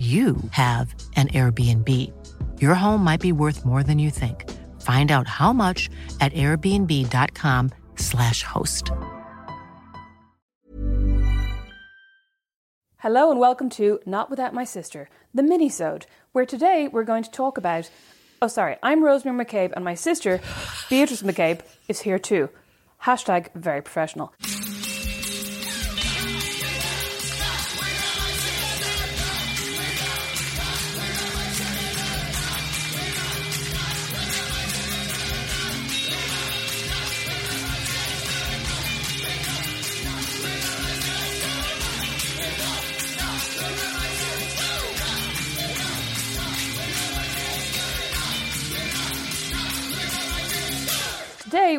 you have an Airbnb. Your home might be worth more than you think. Find out how much at airbnb.com/slash host. Hello and welcome to Not Without My Sister, the mini-sode, where today we're going to talk about Oh sorry, I'm Rosemary McCabe and my sister, Beatrice McCabe, is here too. Hashtag very professional.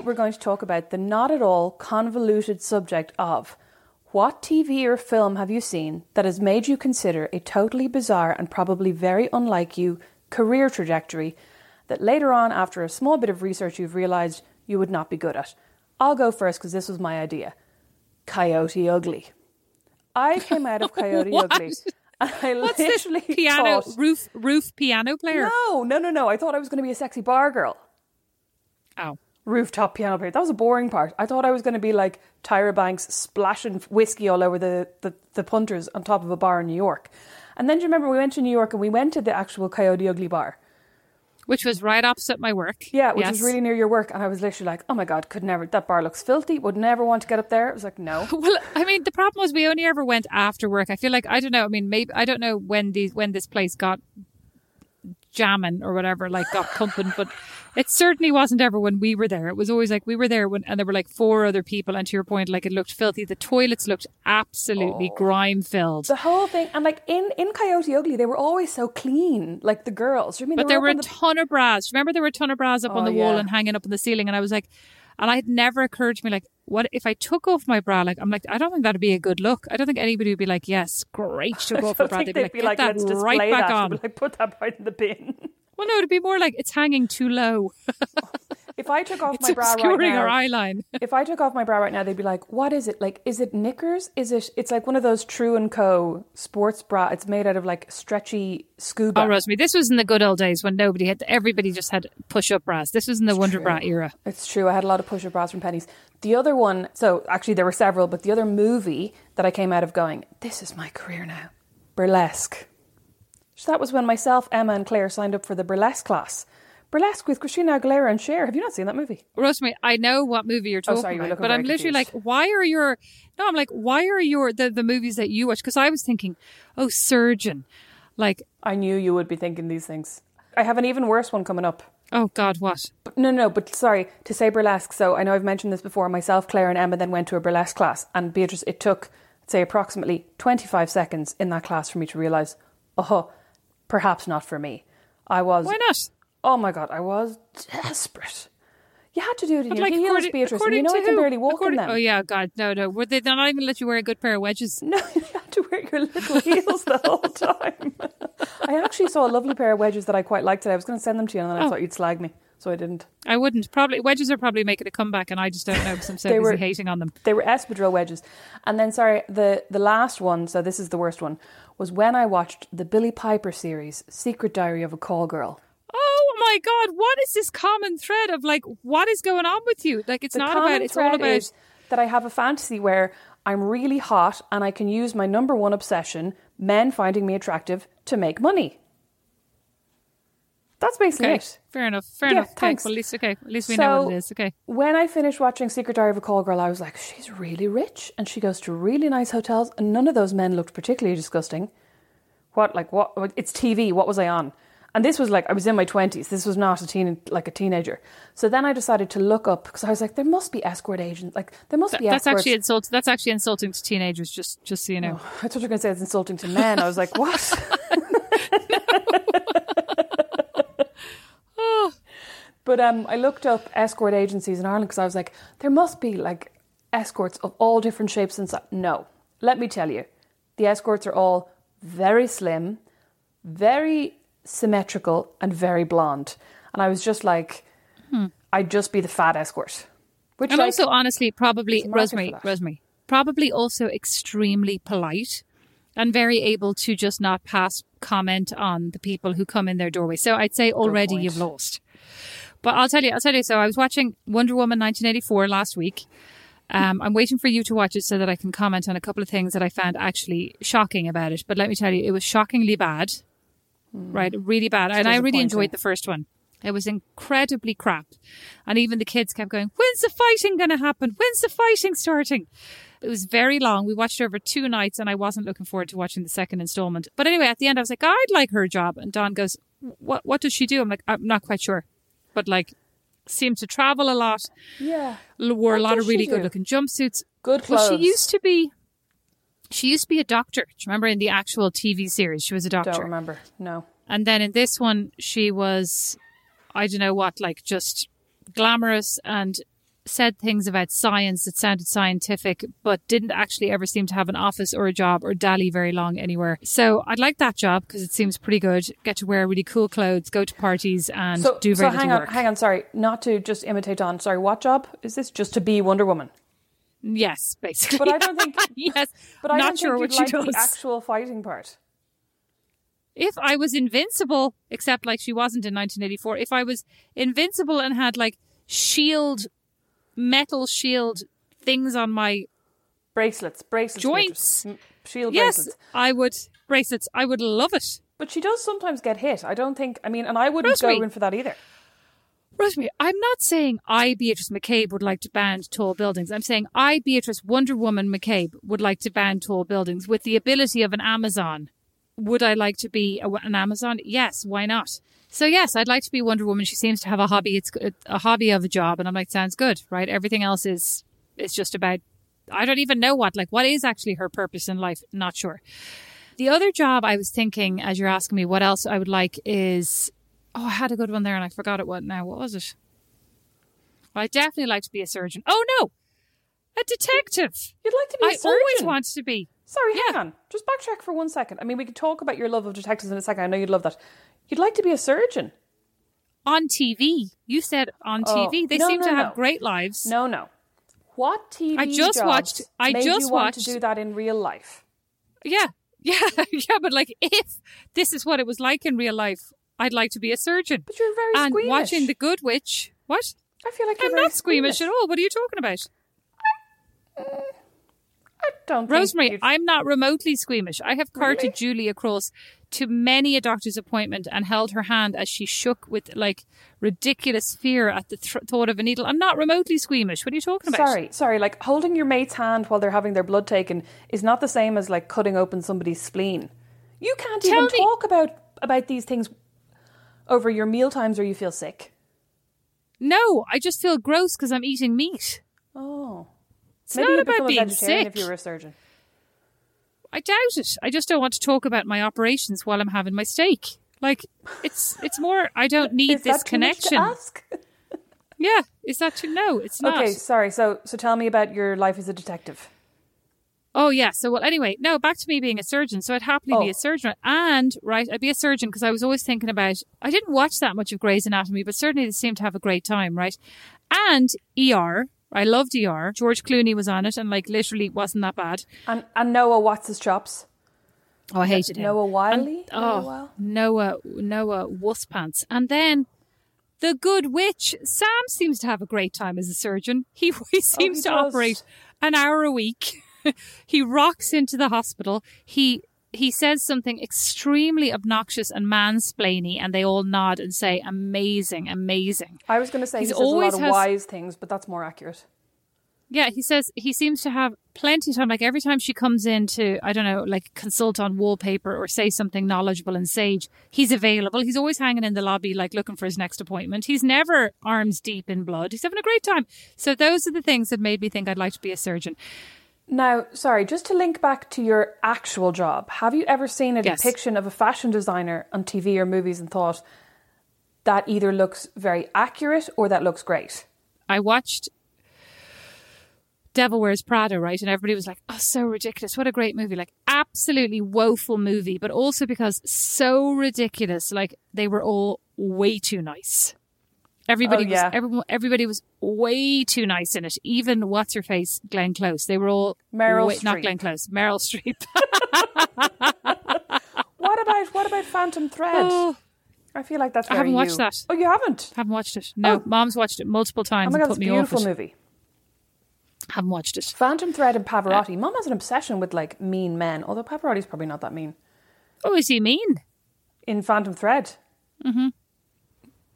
We're going to talk about the not at all convoluted subject of what TV or film have you seen that has made you consider a totally bizarre and probably very unlike you career trajectory that later on, after a small bit of research, you've realised you would not be good at? I'll go first because this was my idea Coyote Ugly. I came out of Coyote Ugly. And I What's this literally piano thought, roof roof piano player? No, no, no, no. I thought I was going to be a sexy bar girl. Oh. Rooftop piano player. That was a boring part. I thought I was going to be like Tyra Banks splashing whiskey all over the, the, the punters on top of a bar in New York. And then do you remember we went to New York and we went to the actual Coyote Ugly bar? which was right opposite my work. Yeah, which yes. was really near your work, and I was literally like, "Oh my god, could never. That bar looks filthy. Would never want to get up there." I was like, "No." Well, I mean, the problem was we only ever went after work. I feel like I don't know. I mean, maybe I don't know when these when this place got jamming or whatever, like got pumping, but it certainly wasn't ever when we were there. It was always like we were there when, and there were like four other people. And to your point, like it looked filthy. The toilets looked absolutely oh. grime filled. The whole thing, and like in in Coyote Ugly, they were always so clean, like the girls. Do you mean But they there were were a the- ton of bras. Remember, there were a ton of bras up on Oh, the wall and hanging up on the ceiling. And I was like, and it never occurred to me, like, what if I took off my bra? Like, I'm like, I don't think that'd be a good look. I don't think anybody would be like, yes, great, took off the bra. They'd be like, "Get that "Let's right back that." on. Be like, put that right in the bin. Well, no, it'd be more like it's hanging too low. If I took off It's my bra right now, our if I took off my bra right now, they'd be like, "What is it? Like, is it knickers? Is it? It's like one of those True and Co. sports bra. It's made out of like stretchy scuba. Oh, Rosemary, this was in the good old days when nobody had, everybody just had push-up bras. This was in the Wonder Bra era. It's true. I had a lot of push-up bras from Penneys. The other one, so actually there were several, but the other movie that I came out of going, this is my career now, burlesque. So that was when myself, Emma, and Claire signed up for the burlesque class. Burlesque with Christina Aguilera and Cher. Have you not seen that movie? Rosemary, I know what movie you're Oh, talking sorry, you were about, but I'm literally like, why are your? No, I'm like, why are your the the movies that you watch? Because I was thinking, oh, Surgeon, like, I knew you would be thinking these things. I have an even worse one coming up. oh God, what? But no, no, but sorry to say burlesque. So I know I've mentioned this before. Myself, Claire, and Emma then went to a burlesque class, and Beatrice. It took, say, approximately twenty-five seconds in that class for me to realise, oh, perhaps not for me. I was. Why not? Oh my god, I was desperate. You had to do it in your like, heels, according, Beatrice, and according you know I can who? barely walk According- in them. Oh yeah, God, no, no. Were they they're not even let you wear a good pair of wedges? No, you had to wear your little heels the whole time. I actually saw a lovely pair of wedges that I quite liked today. I was going to send them to you, and then I Oh. thought you'd slag me, so I didn't. I wouldn't. Probably wedges are probably making a comeback, and I just don't know because I'm so They busy were- hating on them. They were espadrille wedges. And then, sorry, the, the last one, so this is the worst one, was when I watched the Billie Piper series, Secret Diary of a Call Girl. My God, what is this common thread of like what is going on with you? Like it's The not about. It's all about. that I have a fantasy where I'm really hot and I can use my number one obsession, men finding me attractive, to make money. That's basically Okay, it. fair enough. Fair Yeah, enough. Okay, thanks. well, at least okay. At least we know So, what it is. Okay. When I finished watching Secret Diary of a Call Girl, I was like, she's really rich and she goes to really nice hotels, and none of those men looked particularly disgusting. What, like, what- It's TV. What was I on? And this was like, I was in my 20s. This was not a teen, like a teenager. So then I decided to look up because I was like, there must be escort agents. Like, there must be that's escorts. actually insulting. That's actually insulting to teenagers. Just, just so you know. I thought you were going to say it's insulting to men. I was like, what? But um, I looked up escort agencies in Ireland because I was like, there must be like escorts of all different shapes and sizes. No, let me tell you, the escorts are all very slim, very symmetrical, and very blonde. And I was just like, I'd just be the fat escort. Which Hmm. And like, also, honestly, probably there's a market Rosemary. Rosemary, probably also extremely polite and very able to just not pass comment on the people who come in their doorway. So I'd say already you've lost. But I'll tell you, I'll tell you. So I was watching Wonder Woman 1984 last week. Um, I'm waiting for you to watch it so that I can comment on a couple of things that I found actually shocking about it. But let me tell you, it was shockingly bad, right? Really bad. And I really enjoyed the first one. It was incredibly crap. And even the kids kept going, When's the fighting going to happen? When's the fighting starting? It was very long. We watched over two nights and I wasn't looking forward to watching the second installment. But anyway, at the end, I was like, I'd like her job. And Don goes, What, what does she do? I'm like, I'm not quite sure. But like, seemed to travel a lot, yeah, wore a lot of really good looking jumpsuits. good Well, clothes. she used to be. She used to be a doctor. Do you remember in the actual TV series? She was a doctor. Don't remember. No. And then in this one, she was, I don't know what, like just glamorous and said things about science that sounded scientific, but didn't actually ever seem to have an office or a job or dally very long anywhere. So I'd like that job because it seems pretty good. Get to wear really cool clothes, go to parties, and So, do so very hang little on, work. hang on. Sorry, not to just imitate on. Sorry, what job is this? Just to be Wonder Woman? Yes, basically. But I don't think. yes, But I not sure what she like does. the actual fighting part. if I was invincible, except like she wasn't in 1984, if I was invincible and had like shield, metal shield things on my Bracelets, bracelets, Joints. Shield yes, bracelets. I would bracelets. I would love it. But she does sometimes get hit. I don't think. I mean, and I wouldn't go in for that either. Rosemary, I'm not saying I, Beatrice McCabe, would like to ban tall buildings. I'm saying I, Beatrice Wonder Woman McCabe, would like to ban tall buildings with the ability of an Amazon. Would I like to be a, an Amazon? Yes, why not? So yes, I'd like to be Wonder Woman. She seems to have a hobby. It's uh, a hobby of a job, and I'm like, sounds good, right? Everything else is is just about. I don't even know what like what is actually her purpose in life. Not sure. The other job I was thinking, as you're asking me, what else I would like is Oh, I had a good one there and I forgot it. What now? What was it? Well, I definitely like to be a surgeon. Oh no, a detective. You'd like to be a I surgeon. always wanted to be. Sorry, hang Yeah. on. Just backtrack for one second. I mean, we could talk about your love of detectives in a second. I know you'd love that. You'd like to be a surgeon. On TV. You said on Oh, TV. They no, seem no, to have great lives. No, no. What TV I just jobs watched- I just you want to do that in real life? Yeah. Yeah. yeah. But like, if this is what it was like in real life, I'd like to be a surgeon. But you're very and squeamish. watching The Good Witch. What? I feel like I'm not squeamish at all. What are you talking about? Uh, I don't think Rosemary, you'd- I'm not remotely squeamish. I have carted Really? Julie across to many a doctor's appointment and held her hand as she shook with like ridiculous fear at the th- thought of a needle. I'm not remotely squeamish. What are you talking about? Sorry, sorry. Like holding your mate's hand while they're having their blood taken is not the same as like cutting open somebody's spleen. You can't Tell even me- talk about about these things over your meal times or you feel sick. No, I just feel gross because I'm eating meat. Oh, It's maybe not you'd about being sick. if you were a surgeon. I doubt it. I just don't want to talk about my operations while I'm having my steak. Like it's it's more. I don't need Is this that too much to connection. ask? Yeah, is that too? No, it's not. Okay, sorry. So, so tell me about your life as a detective. Oh yeah. So well, anyway, no. Back to me being a surgeon. So I'd happily be Oh. a surgeon, and right, I'd be a surgeon because I was always thinking about. I didn't watch that much of Grey's Anatomy, but certainly they seemed to have a great time, right? And ER. I loved ER. George Clooney was on it, and like literally wasn't that bad. And and Noah, what's his chops? Oh, I hated him. Noah Wyle. And- Noah oh, Wil- Noah Noah Wusspants, and then the Good Witch. Sam seems to have a great time as a surgeon. He he seems he to does. operate an hour a week. he rocks into the hospital. He he says something extremely obnoxious and mansplainy, and they all nod and say, "Amazing, amazing." I was going to say He's he says a lot always of has- wise things, but that's more accurate. Yeah, he says he seems to have plenty of time. Like every time she comes in to, I don't know, like consult on wallpaper or say something knowledgeable and sage, he's available. He's always hanging in the lobby, like looking for his next appointment. He's never arms deep in blood. He's having a great time. So those are the things that made me think I'd like to be a surgeon. Now, sorry, just to link back to your actual job, have you ever seen a Yes. depiction of a fashion designer on TV or movies and thought that either looks very accurate or that looks great? I watched Devil Wears Prada, right? And everybody was like, oh, so ridiculous. What a great movie. Like, absolutely woeful movie, but also because so ridiculous. Like, they were all way too nice. Everybody Oh, yeah. was everyone, everybody was way too nice in it. Even what's her face, Glenn Close. They were all Meryl way- not Streep. Glenn Close, Meryl Streep. What about what about Phantom Thread? oh, I feel like that's I haven't watched you. that. Oh, you haven't? haven't watched it. No, Oh. Mom's watched it multiple times. Oh my god, it's a beautiful movie. Haven't watched it. Phantom Thread and Pavarotti. Mom has an obsession with like mean men, although Pavarotti's probably not that mean. Oh, is he mean? In Phantom Thread. Mm-hmm.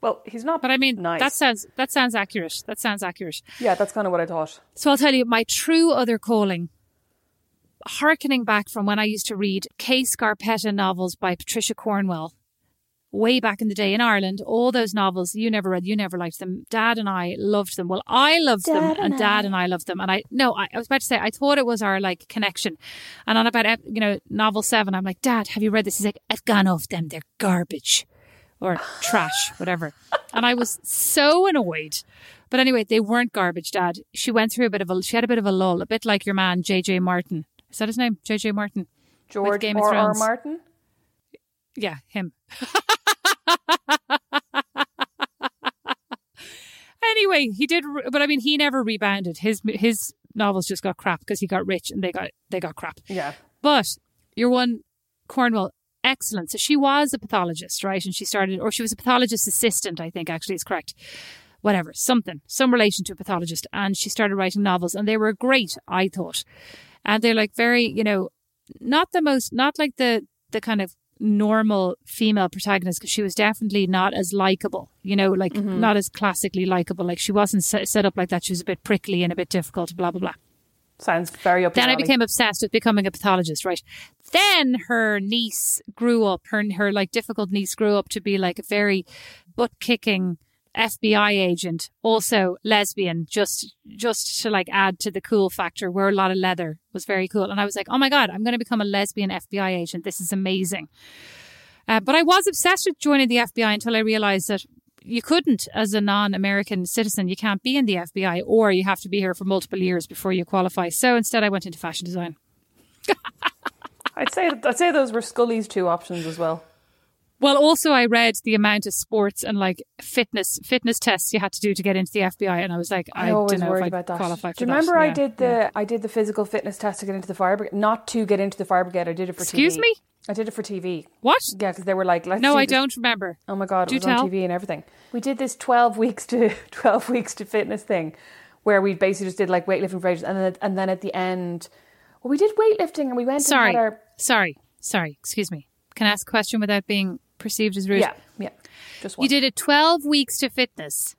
Well, he's not. But I mean, nice. that sounds that sounds accurate. That sounds accurate. yeah, that's kind of what I thought. So I'll tell you my true other calling. Harkening back from when I used to read Kay Scarpetta novels by Patricia Cornwell, way back in the day in Ireland, all those novels you never read, you never liked them. Dad and I loved them. Well, I loved them, and and Dad I. and I loved them. And I no, I, I was about to say I thought it was our like connection. And on about you know novel seven, I'm like, Dad, have you read this? He's like, I've gone off them. They're garbage or trash, whatever. And I was so annoyed. But anyway, they weren't garbage, Dad. She went through a bit of a, she had a bit of a lull, a bit like your man, JJ Martin. Is that his name? JJ Martin? George Game R. R. Martin. Yeah, him. anyway, he did, but I mean, he never rebounded. His his novels just got crap because he got rich and they got they got crap. Yeah. But your one, Cornwell, excellent. So she was a pathologist, right? And she started, or she was a pathologist assistant, I think actually is correct. Whatever, something, some relation to a pathologist. And she started writing novels and they were great, I thought. And they're like very, you know, not the most, not like the, the kind of normal female protagonist because she was definitely not as likable, you know, like Mm-hmm. not as classically likable. Like she wasn't set, set up like that. She was a bit prickly and a bit difficult, blah, blah, blah. Sounds very up. Then I became obsessed with becoming a pathologist, right? Then her niece grew up, her, her like difficult niece grew up to be like a very butt kicking FBI agent, also lesbian, just just to like add to the cool factor, wear a lot of leather was very cool. And I was like, oh my God, I'm going to become a lesbian FBI agent. This is amazing. Uh, but I was obsessed with joining the FBI until I realized that you couldn't, as a non American citizen, you can't be in the FBI or you have to be here for multiple years before you qualify. So instead, I went into fashion design. I'd say I'd say those were Scully's two options as well. Well, also I read the amount of sports and like fitness fitness tests you had to do to get into the FBI, and I was like, I, I, always don't know worried if I'd about that. qualify for Do you that. remember I Yeah, did the yeah. I did the physical fitness test to get into the fire brigade? Not to get into the fire brigade. I did it for Excuse TV. me? I did it for TV. What? Yeah, because they were like, let's No, do I this- don't remember. Oh my god, Do it was tell. on TV and everything. We did this twelve weeks to twelve weeks to fitness thing, where we basically just did like weightlifting for ages, and then and then at the end, well, we did weightlifting and we went Sorry, our sorry, sorry. Excuse me. Can I ask a question without being perceived as rude? yeah yeah just one. You did it 12 weeks to fitness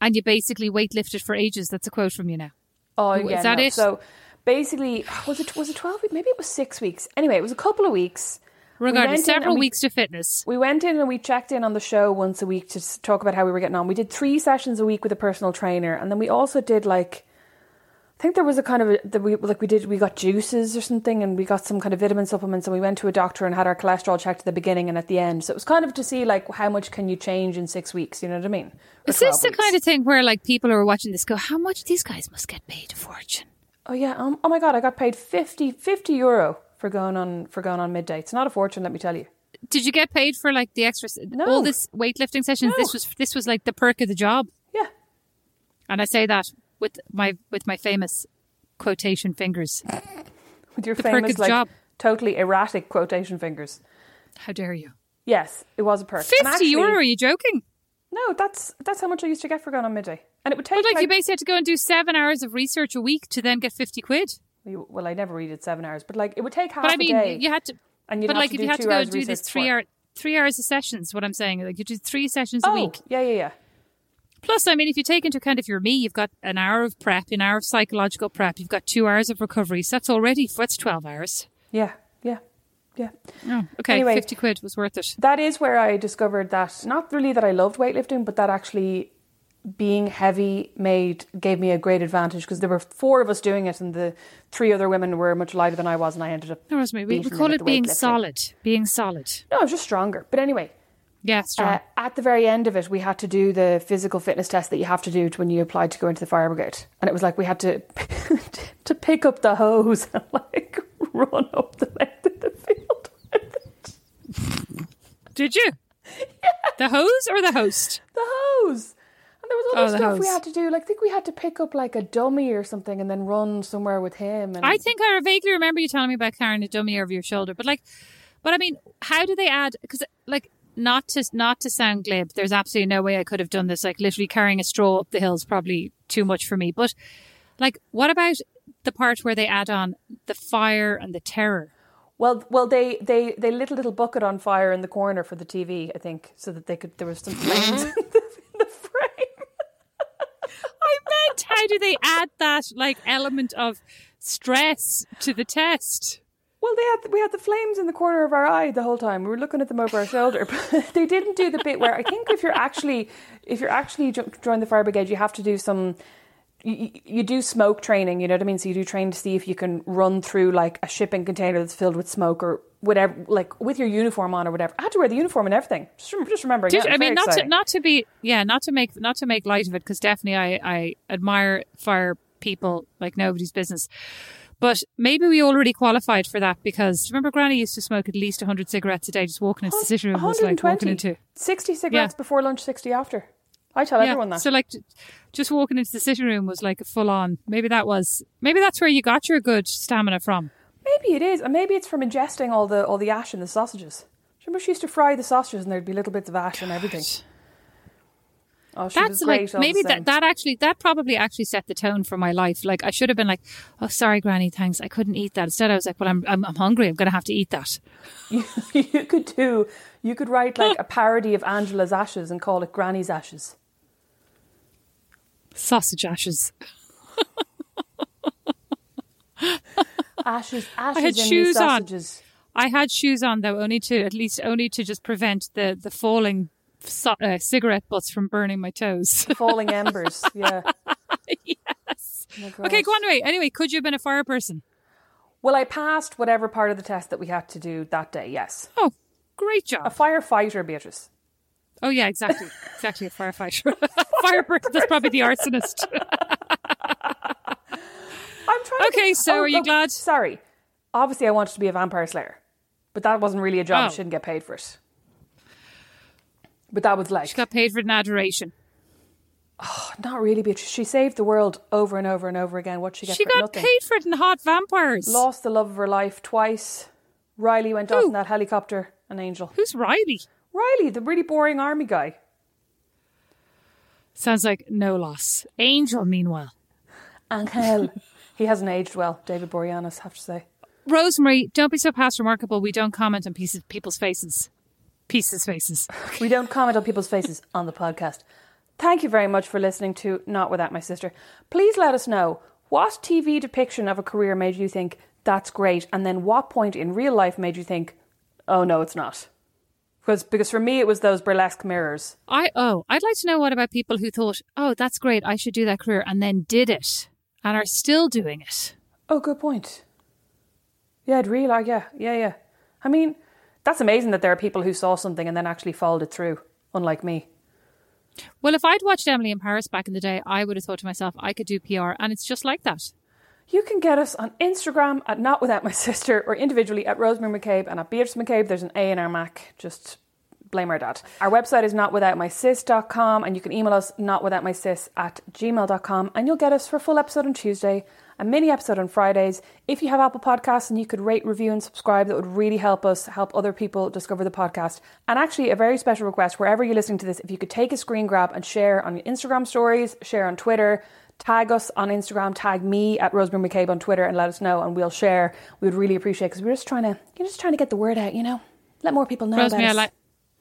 and you basically weightlifted for ages. That's a quote from you now. Oh, Is yeah, that no. it? So basically, was it was it twelve? weeks? Maybe it was six weeks. Anyway, it was a couple of weeks. We went Regardless, and several we- weeks to fitness. We went in and we checked in on the show once a week to talk about how we were getting on. We did three sessions a week with a personal trainer, and then we also did like, I think there was a kind of a, that we like we did we got juices or something, and we got some kind of vitamin supplements, and we went to a doctor and had our cholesterol checked at the beginning and at the end. So it was kind of to see like how much can you change in six weeks. You know what I mean? Or Is this the weeks. kind of thing where like people who are watching this go, how much these guys must get paid a fortune? Oh yeah. Um, oh my god, I got paid 50, 50 euro for going on for going on midday. It's not a fortune, let me tell you. Did you get paid for like the extra No. all this weightlifting sessions? No. This was this was like the perk of the job. Yeah. And I say that with my with my famous quotation fingers. With your The famous like job. totally erratic quotation fingers. How dare you? Yes, it was a perk. 50 actually- euro, are you joking? No, that's that's how much I used to get for going on midday, and it would take But like, like, you basically had to go and do seven hours of research a week to then get 50 quid. you- well, I never really did seven hours, but like it would take half But I a mean, day. you had to. and you'd but like, if you had to go and do this three hour three hours of sessions, what I'm saying, like you do three sessions a Oh, week. yeah, yeah, yeah. Plus, I mean, if you take into account if you're me, you've got an hour of prep, an hour of psychological prep, you've got two hours of recovery. So that's already that's 12 hours. Yeah, yeah, yeah. Oh, okay, Anyway. 50 quid was worth it. That is where I discovered that not really that I loved weightlifting, but that actually being heavy made gave me a great advantage because there were four of us doing it, and the three other women were much lighter than I was, and I ended up. No, Rosemary, we, we call it being solid. Being solid. No, I was just stronger. But anyway, Yeah, strong. Uh, at the very end of it, we had to do the physical fitness test that you have to do to when you apply to go into the fire brigade, and it was like we had to to pick up the hose and like run up the length of the field. Did you? The hose or the host? the hose. There was Oh, other the stuff we had to do. Like I think we had to pick up like a dummy or something and then run somewhere with him. And I think I vaguely remember you telling me about carrying a dummy over your shoulder, but like, but I mean, how do they add? Because like, not to not to sound glib, there's absolutely no way I could have done this. Like, literally carrying a straw up the hill is probably too much for me. But like, what about the part where they add on the fire and the terror? Well, well, they they they lit a little bucket on fire in the corner for the TV, I think, so that they could. There was some flames in, the, in the frame. I meant, how do they add that like element of stress to the test? Well, they had we had the flames in the corner of our eye the whole time. We were looking at them over our shoulder, but they didn't do the bit where I think if you're actually if you're actually jo- join the fire brigade, you have to do some. You- you do smoke training, you know what I mean. So you do train to see if you can run through like a shipping container that's filled with smoke or whatever, like with your uniform on or whatever. I had to wear the uniform and everything. Just, just remember. Did, yeah, I mean, not to not to be yeah, not to make not to make light of it because definitely I I admire fire people like nobody's business. But maybe we already qualified for that because remember Granny used to smoke at least hundred cigarettes a day. Just walking into the sitting room was like walking into 60 cigarettes Yeah. before lunch, 60 after. I tell everyone that. So like, just walking into the sitting room was like a full on. Maybe that was maybe that's where you got your good stamina from. Maybe it is, and maybe it's from ingesting all the all the ash in the sausages. Remember, she used to fry the sausages, and there'd be little bits of ash and everything. Oh, she That's was great. like maybe that that actually that probably actually set the tone for my life. Like I should have been like, "Oh, sorry, Granny, thanks, I couldn't eat that." Instead, I was like, "Well, I'm I'm, I'm hungry. I'm going to have to eat that." you, you could do. You could write like a parody of Angela's ashes and call it Granny's ashes. Sausage ashes. Ashes, ashes had in shoes on. I had shoes on though, only to at least only to just prevent the the falling so, uh, cigarette butts from burning my toes. Falling embers. Yeah. yes. Oh. Okay, go on away. Anyway, could you have been a fire person? Well, I passed whatever part of the test that we had to do that day. Yes. Oh, great job. A firefighter, Beatrice. Oh yeah, exactly, exactly. A firefighter, fire person. That's probably the arsonist. I'm trying. to Okay, get- so Oh, are you look, glad? Sorry. Obviously, I wanted to be a vampire slayer, but that wasn't really a job. I Oh. shouldn't get paid for it. But that was like She got paid for an adoration. Oh, not really, Beatrice. She saved the world over and over and over again. What she get She for got nothing? paid for it in Hot Vampires. Lost the love of her life twice. Riley went off in that helicopter. An angel. Who's Riley? Riley, the really boring army guy. Sounds like no loss. Angel, meanwhile. Angel. he hasn't aged well. David Boreanaz, have to say. Rosemary, don't be so past remarkable. We don't comment on pieces, people's faces. Pieces' faces. We don't comment on people's faces on the podcast. Thank you very much for listening to Not Without My Sister. Please let us know what TV depiction of a career made you think that's great, and then what point in real life made you think, oh no, it's not. Because because for me it was those burlesque mirrors. I oh, I'd like to know what about people who thought, oh, that's great, I should do that career, and then did it, and are still doing it. Oh, good point. Yeah, I'd really like, yeah, yeah, yeah. I mean, that's amazing that there are people who saw something and then actually followed it through, unlike me. Well, if I'd watched Emily in Paris back in the day, I would have thought to myself, I could do PR, and it's just like that. You can get us on Instagram at Not Without My Sister or individually at Rosemary McCabe and at Beatrice McCabe. There's an A in our Mac. Just blame our dad. Our website is notwithoutmysis.com and you can email us notwithoutmysis at gmail.com and you'll get us for a full episode on Tuesday, a mini episode on Fridays. If you have Apple Podcasts and you could rate, review, and subscribe, that would really help us help other people discover the podcast. And actually, a very special request wherever you're listening to this, if you could take a screen grab and share on your Instagram stories, share on Twitter, tag us on Instagram, tag me at Rosemary McCabe on Twitter, and let us know, and we'll share. We would really appreciate because we're just trying to, you're just trying to get the word out, you know, let more people know Rosemary, about us. like,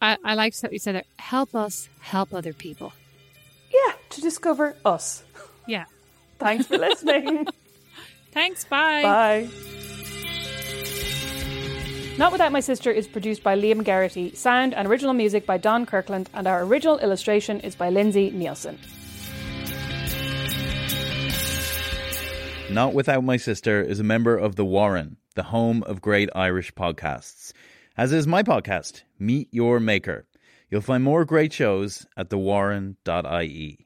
I, I like what you said there. Help us help other people. yeah, to discover us. Yeah. Thanks for listening. Thanks. Bye. Bye. Not Without My Sister is produced by Liam Garrity, sound and original music by Don Kirkland, and our original illustration is by Lindsay Nielsen. Not Without My Sister is a member of The Warren, the home of great Irish podcasts. As is my podcast, Meet Your Maker. You'll find more great shows at thewarren.ie.